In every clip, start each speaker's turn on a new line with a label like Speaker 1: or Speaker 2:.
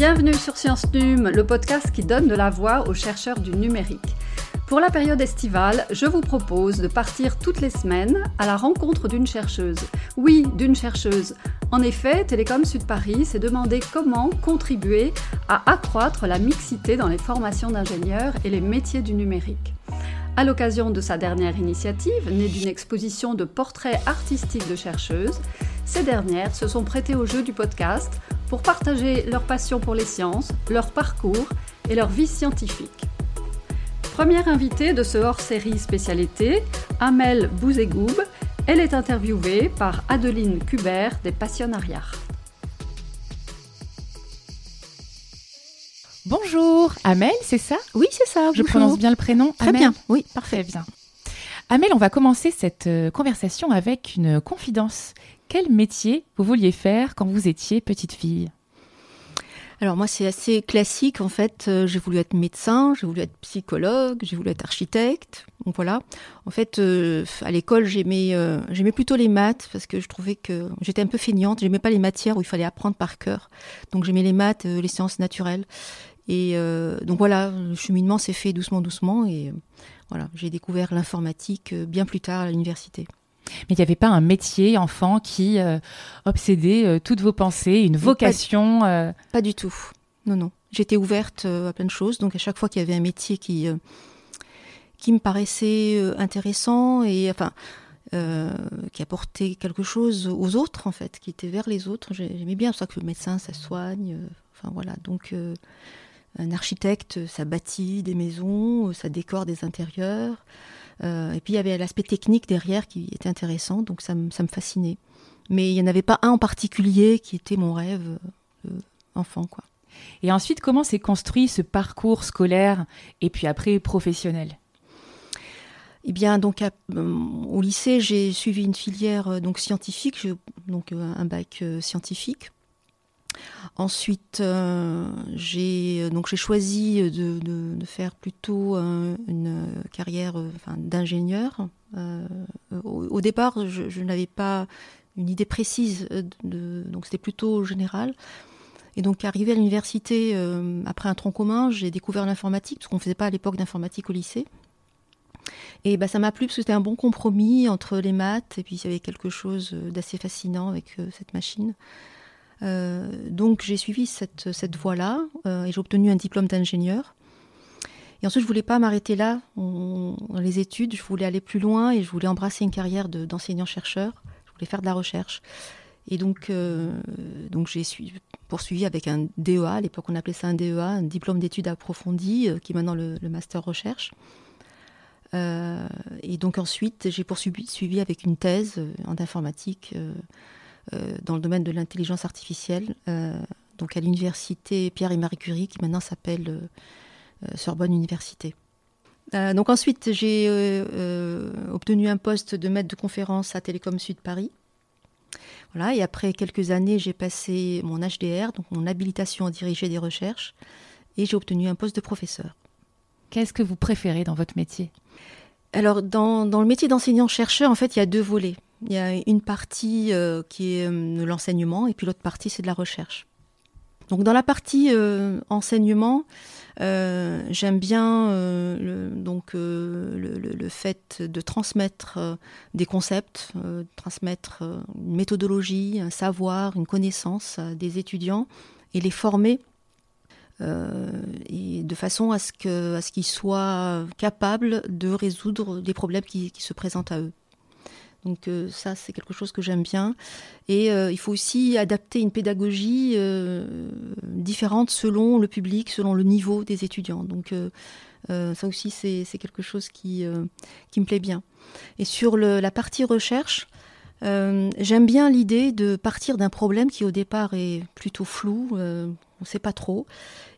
Speaker 1: Bienvenue sur Science Num, le podcast qui donne de la voix aux chercheurs du numérique. Pour la période estivale, je vous propose de partir toutes les semaines à la rencontre d'une chercheuse. Oui, d'une chercheuse. En effet, Télécom Sud Paris s'est demandé comment contribuer à accroître la mixité dans les formations d'ingénieurs et les métiers du numérique. À l'occasion de sa dernière initiative, née d'une exposition de portraits artistiques de chercheuses, ces dernières se sont prêtées au jeu du podcast pour partager leur passion pour les sciences, leur parcours et leur vie scientifique. Première invitée de ce hors-série spécialité, Amel Bouzegoub, elle est interviewée par Adeline Kubert des Passionnariats.
Speaker 2: Bonjour, Amel, c'est ça?
Speaker 3: Oui, c'est ça.
Speaker 2: Je prononce bien le prénom
Speaker 3: Très bien, oui, parfait.
Speaker 2: bien. Amel, on va commencer cette euh, conversation avec une confidence. Quel métier vous vouliez faire quand vous étiez petite fille?
Speaker 3: Alors moi c'est assez classique en fait. Euh, j'ai voulu être médecin, j'ai voulu être psychologue, j'ai voulu être architecte. Donc voilà. En fait euh, à l'école j'aimais j'aimais plutôt les maths parce que je trouvais que j'étais un peu feignante. J'aimais pas les matières où il fallait apprendre par cœur. Donc j'aimais les maths, les sciences naturelles. Et donc voilà, le cheminement s'est fait doucement doucement et voilà, j'ai découvert l'informatique euh, bien plus tard à l'université.
Speaker 2: Mais il n'y avait pas un métier enfant qui euh, obsédait euh, toutes vos pensées, une vocation
Speaker 3: pas, du tout. Non, non. J'étais ouverte à plein de choses. Donc à chaque fois qu'il y avait un métier qui, qui me paraissait intéressant et enfin qui apportait quelque chose aux autres en fait, qui était vers les autres, j'aimais bien. Ça que le médecin, ça soigne. enfin voilà. Donc un architecte, ça bâtit des maisons, ça décore des intérieurs. Euh, et puis il y avait l'aspect technique derrière qui était intéressant, donc ça, me fascinait. Mais il n'y en avait pas un en particulier qui était mon rêve euh, enfant. quoi.
Speaker 2: Et ensuite, comment s'est construit ce parcours scolaire et puis après professionnel?
Speaker 3: Eh bien, donc euh, au lycée, j'ai suivi une filière donc scientifique, donc un bac scientifique. Ensuite, euh, j'ai donc j'ai choisi de, faire plutôt euh, une carrière euh, d'ingénieur. Au, départ, je, n'avais pas une idée précise, donc c'était plutôt général. Et donc, arrivé à l'université, après un tronc commun, j'ai découvert l'informatique, parce qu'on ne faisait pas à l'époque d'informatique au lycée. Et bah, ça m'a plu parce que c'était un bon compromis entre les maths et puis il y avait quelque chose d'assez fascinant avec cette machine. Euh, donc j'ai suivi cette, cette voie-là euh, et j'ai obtenu un diplôme d'ingénieur. Et ensuite, je voulais pas m'arrêter là dans les études. Je voulais aller plus loin et je voulais embrasser une carrière d'enseignant-chercheur. je voulais faire de la recherche. Et donc, euh, donc j'ai poursuivi avec un DEA. À l'époque, on appelait ça un DEA, un diplôme d'études approfondies, qui est maintenant le, master recherche. et donc ensuite, j'ai poursuivi suivi avec une thèse en informatique dans le domaine de l'intelligence artificielle, euh, donc à l'université Pierre et Marie Curie, qui maintenant s'appelle euh, Sorbonne Université. donc ensuite, j'ai obtenu un poste de maître de conférence à Télécom Sud Paris. Voilà, et après quelques années, j'ai passé mon HDR, donc mon habilitation à diriger des recherches, et j'ai obtenu un poste de professeur.
Speaker 2: Qu'est-ce que vous préférez dans votre métier?
Speaker 3: Alors, dans, dans, le métier d'enseignant-chercheur, en fait, il y a deux volets. Il y a une partie euh, qui est euh, de l'enseignement et puis l'autre partie c'est de la recherche. Donc dans la partie euh, enseignement, j'aime bien le, donc fait de transmettre des concepts, transmettre une méthodologie, un savoir, une connaissance à des étudiants et les former de façon à ce qu'ils soient capables de résoudre des problèmes qui se présentent à eux. Donc euh, ça, c'est quelque chose que j'aime bien. Et euh, il faut aussi adapter une pédagogie euh, différente selon le public, selon le niveau des étudiants. Donc ça aussi, c'est quelque chose qui, qui me plaît bien. Et sur la partie recherche, j'aime bien l'idée de partir d'un problème qui au départ est plutôt flou, on ne sait pas trop.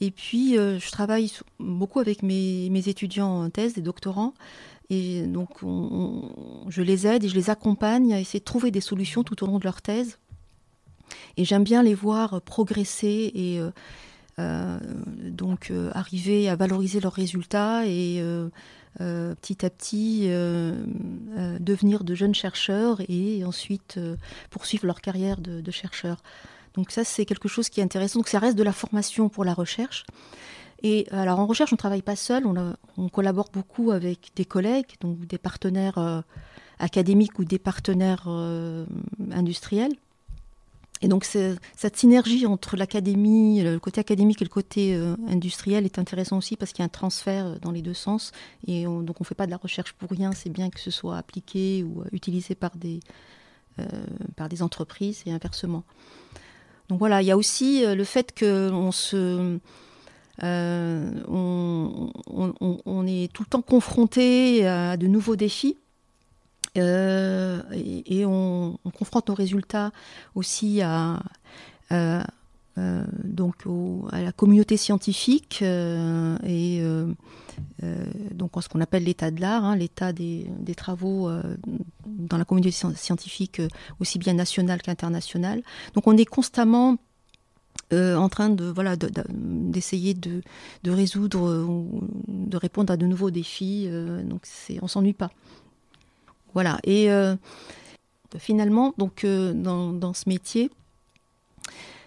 Speaker 3: Et puis, je travaille beaucoup avec mes, étudiants en thèse, des doctorants, et donc, je les aide et je les accompagne à essayer de trouver des solutions tout au long de leur thèse. Et j'aime bien les voir progresser et euh, euh, donc euh, arriver à valoriser leurs résultats et petit à petit devenir de jeunes chercheurs et ensuite poursuivre leur carrière de, de chercheurs. Donc ça, c'est quelque chose qui est intéressant. Donc ça reste de la formation pour la recherche. Et alors en recherche, on ne travaille pas seul, on, collabore beaucoup avec des collègues, donc des partenaires euh, académiques ou des partenaires euh, industriels. Et donc cette synergie entre l'académie, le côté académique et le côté euh, industriel est intéressant aussi parce qu'il y a un transfert dans les deux sens. Et donc on ne fait pas de la recherche pour rien, c'est bien que ce soit appliqué ou utilisé par des, par des entreprises et inversement. Donc voilà, il y a aussi le fait qu'on se euh, on, est tout le temps confronté à de nouveaux défis. Euh, et, on, confronte nos résultats aussi à, donc à la communauté scientifique et donc ce qu'on appelle l'état de l'art, hein, l'état des, travaux dans la communauté scientifique aussi bien nationale qu'internationale. Donc on est constamment euh, en train de voilà d'essayer de, de, résoudre ou de répondre à de nouveaux défis. Euh, donc on s'ennuie pas. Voilà. Et euh, finalement, donc dans, dans, ce métier,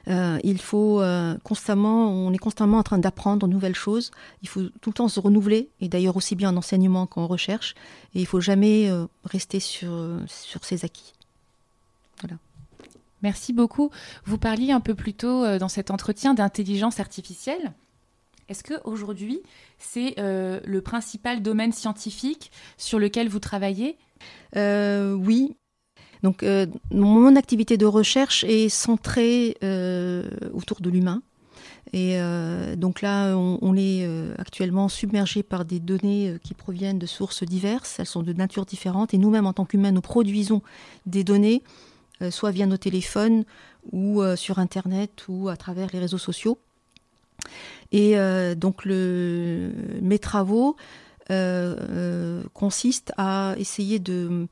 Speaker 3: il faut constamment, on est constamment en train d'apprendre de nouvelles choses. Il faut tout le temps se renouveler, et d'ailleurs aussi bien en enseignement qu'en recherche. Et il faut jamais rester sur, sur ses acquis. Voilà.
Speaker 2: Merci beaucoup. Vous parliez un peu plus tôt euh, dans cet entretien d'intelligence artificielle. Est-ce qu'aujourd'hui, c'est euh, le principal domaine scientifique sur lequel vous travaillez?
Speaker 3: Euh, Oui. Donc, mon activité de recherche est centrée autour de l'humain. Et donc là, on, est actuellement submergé par des données qui proviennent de sources diverses. Elles sont de nature différente. Et nous-mêmes, en tant qu'humains, nous produisons des données euh, soit via nos téléphones ou euh, sur Internet ou à travers les réseaux sociaux. Et euh, donc mes travaux consistent à essayer de,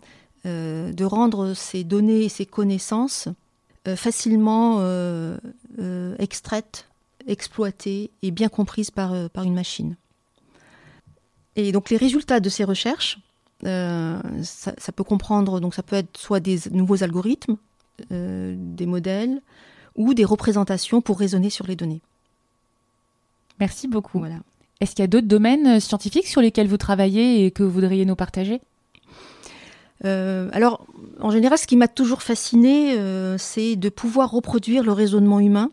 Speaker 3: de rendre ces données et ces connaissances facilement extraites, exploitées et bien comprises par, par une machine. Et donc les résultats de ces recherches euh, ça, peut comprendre, donc ça peut être soit des nouveaux algorithmes, euh, des modèles, ou des représentations pour raisonner sur les données.
Speaker 2: Merci beaucoup. Voilà. Est-ce qu'il y a d'autres domaines scientifiques sur lesquels vous travaillez et que vous voudriez nous partager?
Speaker 3: Euh, alors, en général, ce qui m'a toujours fasciné, c'est de pouvoir reproduire le raisonnement humain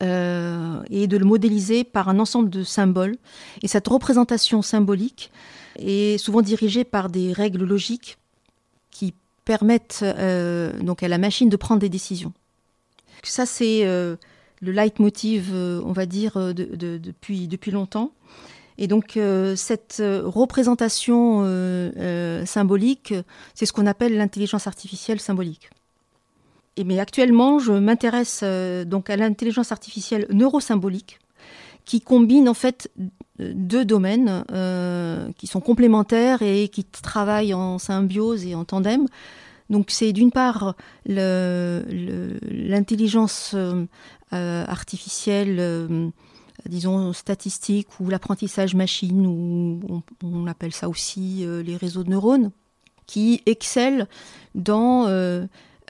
Speaker 3: et de le modéliser par un ensemble de symboles. Et cette représentation symbolique, et souvent dirigée par des règles logiques qui permettent euh, donc à la machine de prendre des décisions. Ça, c'est euh, le leitmotiv, euh, on va dire, depuis, depuis longtemps. Et donc cette représentation symbolique, c'est ce qu'on appelle l'intelligence artificielle symbolique. Et mais actuellement, je m'intéresse donc à l'intelligence artificielle neurosymbolique, qui combine en fait deux domaines euh, qui sont complémentaires et qui travaillent en symbiose et en tandem. Donc c'est d'une part l'intelligence euh, artificielle, euh, disons statistique, ou l'apprentissage machine, ou on, appelle ça aussi les réseaux de neurones, qui excellent dans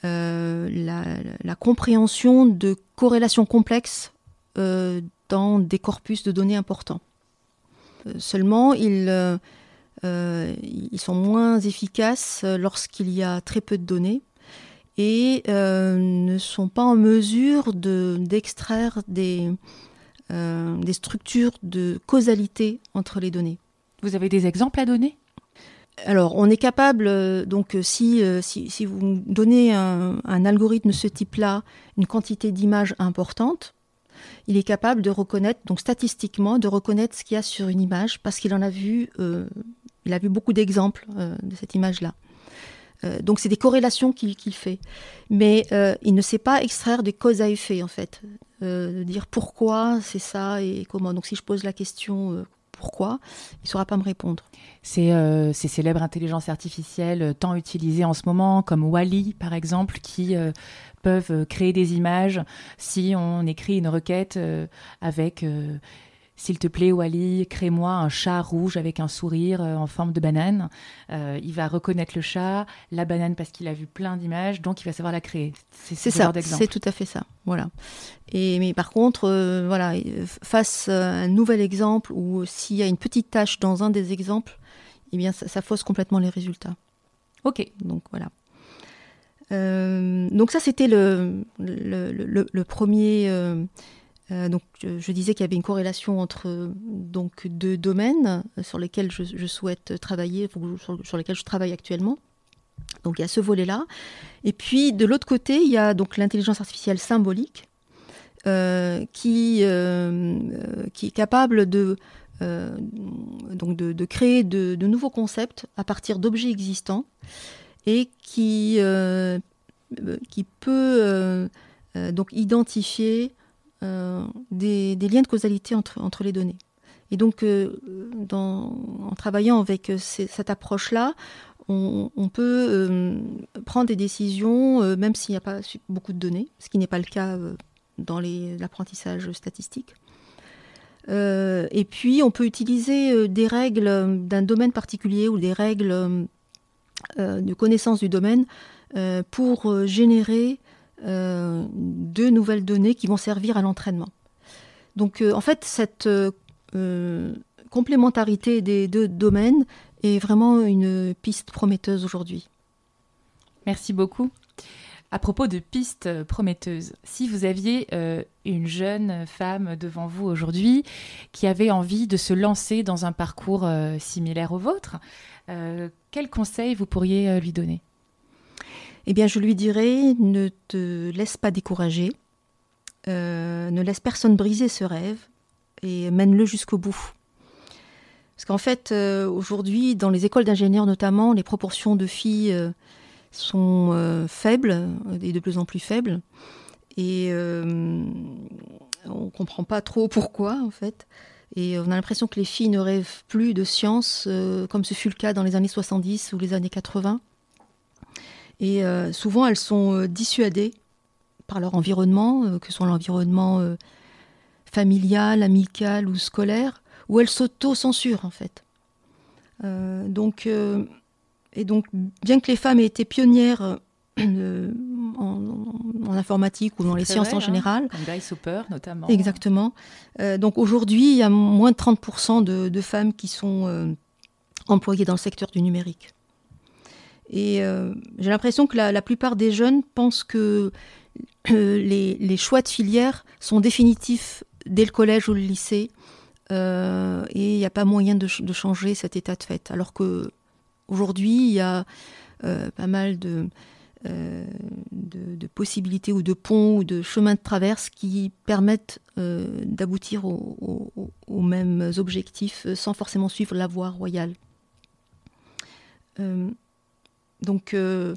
Speaker 3: la, compréhension de corrélations complexes dans des corpus de données importants. Euh, seulement, euh, euh, ils, sont moins efficaces lorsqu'il y a très peu de données et ne sont pas en mesure d'extraire des, des structures de causalité entre les données.
Speaker 2: Vous avez des exemples à donner?
Speaker 3: Alors, on est capable, donc, si, si, vous donnez un, un algorithme de ce type-là une quantité d'images importante, il est capable de reconnaître, donc statistiquement, de reconnaître ce qu'il y a sur une image parce qu'il en a vu, euh, il a vu beaucoup d'exemples euh, de cette image-là. Euh, donc c'est des corrélations qu'il fait, mais il ne sait pas extraire des causes à effet en fait, de dire pourquoi c'est ça et comment. Donc si je pose la question pourquoi, il ne saura pas me répondre.
Speaker 2: C'est euh, ces célèbres intelligences artificielles euh, tant utilisées en ce moment, comme Wally par exemple, qui euh, peuvent créer des images si on écrit une requête avec s'il te plaît, Wally, crée-moi un chat rouge avec un sourire euh, en forme de banane. Euh, il va reconnaître le chat, la banane parce qu'il a vu plein d'images, donc il va savoir la créer.
Speaker 3: C'est ça, c'est tout à fait ça. Voilà. Et mais par contre, euh, voilà, face à un nouvel exemple ou s'il y a une petite tâche dans un des exemples, eh bien, ça, fausse complètement les résultats.
Speaker 2: Ok.
Speaker 3: Donc voilà. donc ça, c'était le, le, premier donc, je, disais qu'il y avait une corrélation entre donc deux domaines sur lesquels je, souhaite travailler, sur, lesquels je travaille actuellement. Donc, il y a ce volet-là. Et puis, de l'autre côté, il y a donc l'intelligence artificielle symbolique, euh, qui, euh, est capable de, donc de, créer de, de, nouveaux concepts à partir d'objets existants et qui, qui peut donc identifier euh, des, liens de causalité entre, les données. Et donc, euh, en travaillant avec euh, cette approche-là, on, peut prendre des décisions, même s'il n'y a pas beaucoup de données, ce qui n'est pas le cas dans l'apprentissage statistique. et puis, on peut utiliser des règles d'un domaine particulier ou des règles de connaissance du domaine pour générer euh, de nouvelles données qui vont servir à l'entraînement. Donc euh, en fait, cette euh, complémentarité des deux domaines est vraiment une piste prometteuse aujourd'hui.
Speaker 2: Merci beaucoup. À propos de pistes prometteuses, si vous aviez une jeune femme devant vous aujourd'hui qui avait envie de se lancer dans un parcours similaire au vôtre, quels conseils vous pourriez lui donner?
Speaker 3: Eh bien, je lui dirais ne te laisse pas décourager, euh, ne laisse personne briser ce rêve et mène-le jusqu'au bout. Parce qu'en fait, euh, aujourd'hui, dans les écoles d'ingénieurs notamment, les proportions de filles euh, sont faibles et de plus en plus faibles. Et on ne comprend pas trop pourquoi, en fait. Et on a l'impression que les filles ne rêvent plus de science, comme ce fut le cas dans les années 70 ou les années 80. Et euh, souvent, elles sont euh, dissuadées par leur environnement, euh, que ce soit l'environnement familial, amical ou scolaire, où elles s'auto-censurent en fait. donc, et donc, bien que les femmes aient été pionnières en, informatique ou dans les sciences en hein. général.
Speaker 2: Comme Guy Super notamment.
Speaker 3: Exactement. donc aujourd'hui, il y a moins de 30% de, de, femmes qui sont employées dans le secteur du numérique. Et euh, j'ai l'impression que la, plupart des jeunes pensent que euh, les, choix de filière sont définitifs dès le collège ou le lycée. Euh, et il n'y a pas moyen de, changer cet état de fait. Alors que aujourd'hui, il y a pas mal de, de, possibilités ou de ponts ou de chemins de traverse qui permettent d'aboutir aux mêmes objectifs sans forcément suivre la voie royale. Donc, euh,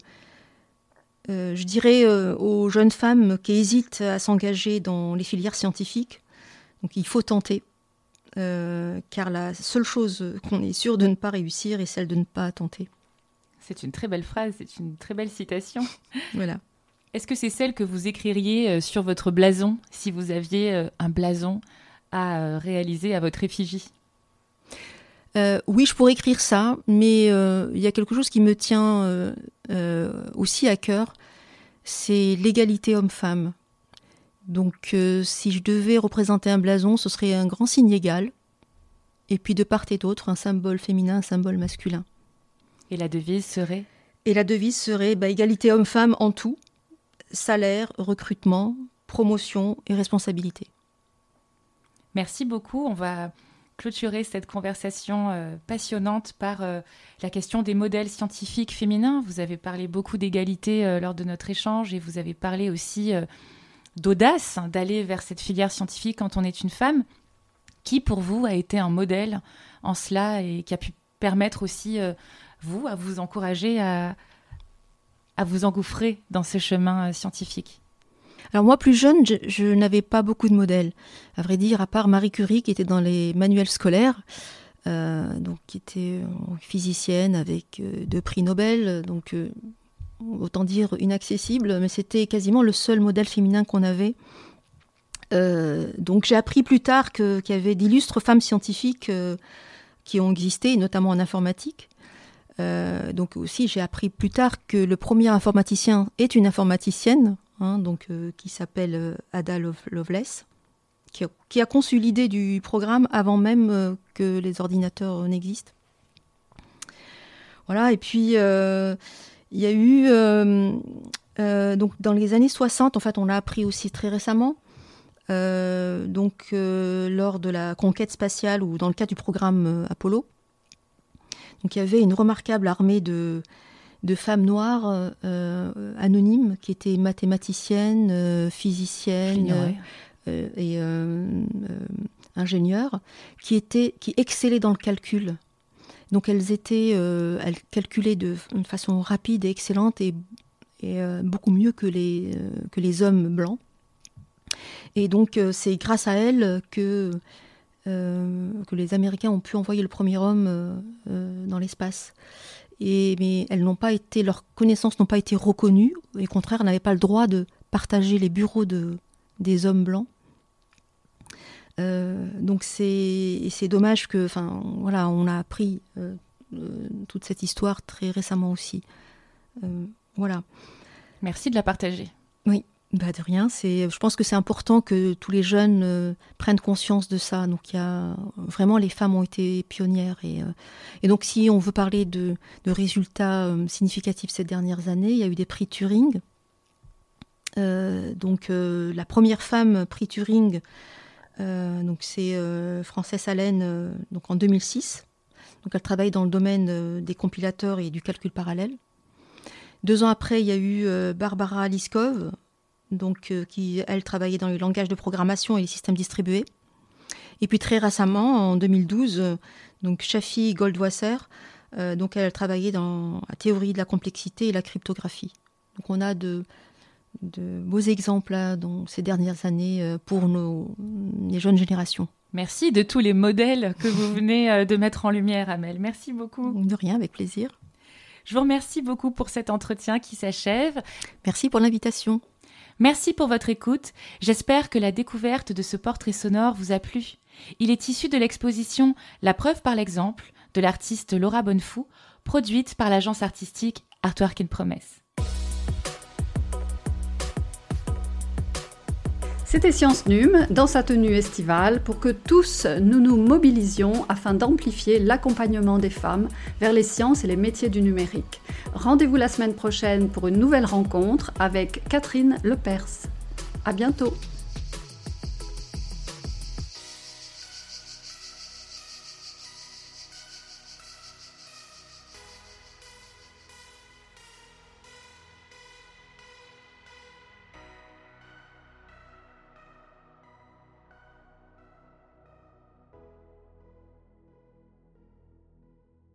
Speaker 3: euh, je dirais euh, aux jeunes femmes qui hésitent à s'engager dans les filières scientifiques, donc il faut tenter, car la seule chose qu'on est sûr de ne pas réussir est celle de ne pas tenter.
Speaker 2: C'est une très belle phrase, c'est une très belle citation.
Speaker 3: Voilà.
Speaker 2: Est-ce que c'est celle que vous écririez sur votre blason si vous aviez un blason à réaliser à votre effigie?
Speaker 3: Euh, oui, je pourrais écrire ça, mais euh, il y a quelque chose qui me tient euh, aussi à cœur, c'est l'égalité homme-femme. Donc si je devais représenter un blason, ce serait un grand signe égal, et puis de part et d'autre, un symbole féminin, un symbole masculin.
Speaker 2: Et la devise serait?
Speaker 3: Et la devise serait bah, égalité homme-femme en tout, salaire, recrutement, promotion et responsabilité.
Speaker 2: Merci beaucoup. On va clôturer cette conversation euh, passionnante par euh, la question des modèles scientifiques féminins. Vous avez parlé beaucoup d'égalité euh, lors de notre échange et vous avez parlé aussi d'audace d'aller vers cette filière scientifique quand on est une femme. Qui pour vous a été un modèle en cela et qui a pu permettre aussi vous à vous encourager à vous engouffrer dans ce chemin scientifique?
Speaker 3: Alors moi, plus jeune, je, n'avais pas beaucoup de modèles. À vrai dire, à part Marie Curie, qui était dans les manuels scolaires, euh, donc qui était euh, physicienne avec euh, deux prix Nobel, donc autant dire inaccessible, mais c'était quasiment le seul modèle féminin qu'on avait donc j'ai appris plus tard qu'il y avait d'illustres femmes scientifiques qui ont existé, notamment en informatique. donc aussi, j'ai appris plus tard que le premier informaticien est une informaticienne, hein, donc qui s'appelle Ada Lovelace qui a, conçu l'idée du programme avant même euh, que les ordinateurs n'existent. Voilà, et puis euh, il y a eu, euh, dans les années 60, en fait, on l'a appris aussi très récemment, donc lors de la conquête spatiale ou dans le cadre du programme Apollo. Donc il y avait une remarquable armée de, de femmes noires anonymes qui étaient mathématiciennes, physiciennes, euh, et euh, euh, ingénieurs qui, étaient, qui excellaient dans le calcul. Donc elles étaient, elles calculaient de, façon rapide et excellente et, beaucoup mieux que les, que les hommes blancs. Et donc c'est grâce à elles que, que les Américains ont pu envoyer le premier homme dans l'espace. Et, mais elles n'ont pas été, leurs connaissances n'ont pas été reconnues, au contraire, n'avaient pas le droit de partager les bureaux de, des hommes blancs. Euh, donc c'est dommage que, enfin voilà, on a appris euh, euh, toute cette histoire très récemment aussi. voilà.
Speaker 2: Merci de la partager.
Speaker 3: Bah de rien. C'est, je pense que c'est important que tous les jeunes prennent conscience de ça. Donc vraiment les femmes ont été pionnières et, et donc si on veut parler de, résultats significatifs ces dernières années, il y a eu des prix Turing. donc la première femme prix Turing euh, donc c'est euh, Frances Allen euh, donc en 2006. Donc elle travaille dans le domaine des compilateurs et du calcul parallèle. Deux ans après, il y a eu Barbara Liskov, donc qui elle travaillait dans les langages de programmation et les systèmes distribués. Et puis très récemment, en 2012, donc Shafi Goldwasser, donc elle travaillait dans la théorie de la complexité et la cryptographie. Donc on a de de beaux exemples là, dans ces dernières années euh, pour nos, les jeunes générations.
Speaker 2: Merci de tous les modèles que vous venez euh, de mettre en lumière, Amel. Merci beaucoup.
Speaker 3: De rien, avec plaisir.
Speaker 2: Je vous remercie beaucoup pour cet entretien qui s'achève.
Speaker 3: Merci pour l'invitation.
Speaker 2: Merci pour votre écoute. J'espère que la découverte de ce portrait sonore vous a plu. Il est issu de l'exposition La preuve par l'exemple de l'artiste Laura Bonnefou, produite par l'agence artistique Artwork in Promise.
Speaker 1: C'était Science Num dans sa tenue estivale pour que tous nous nous mobilisions afin d'amplifier l'accompagnement des femmes vers les sciences et les métiers du numérique. Rendez-vous la semaine prochaine pour une nouvelle rencontre avec Catherine Lepers. À bientôt!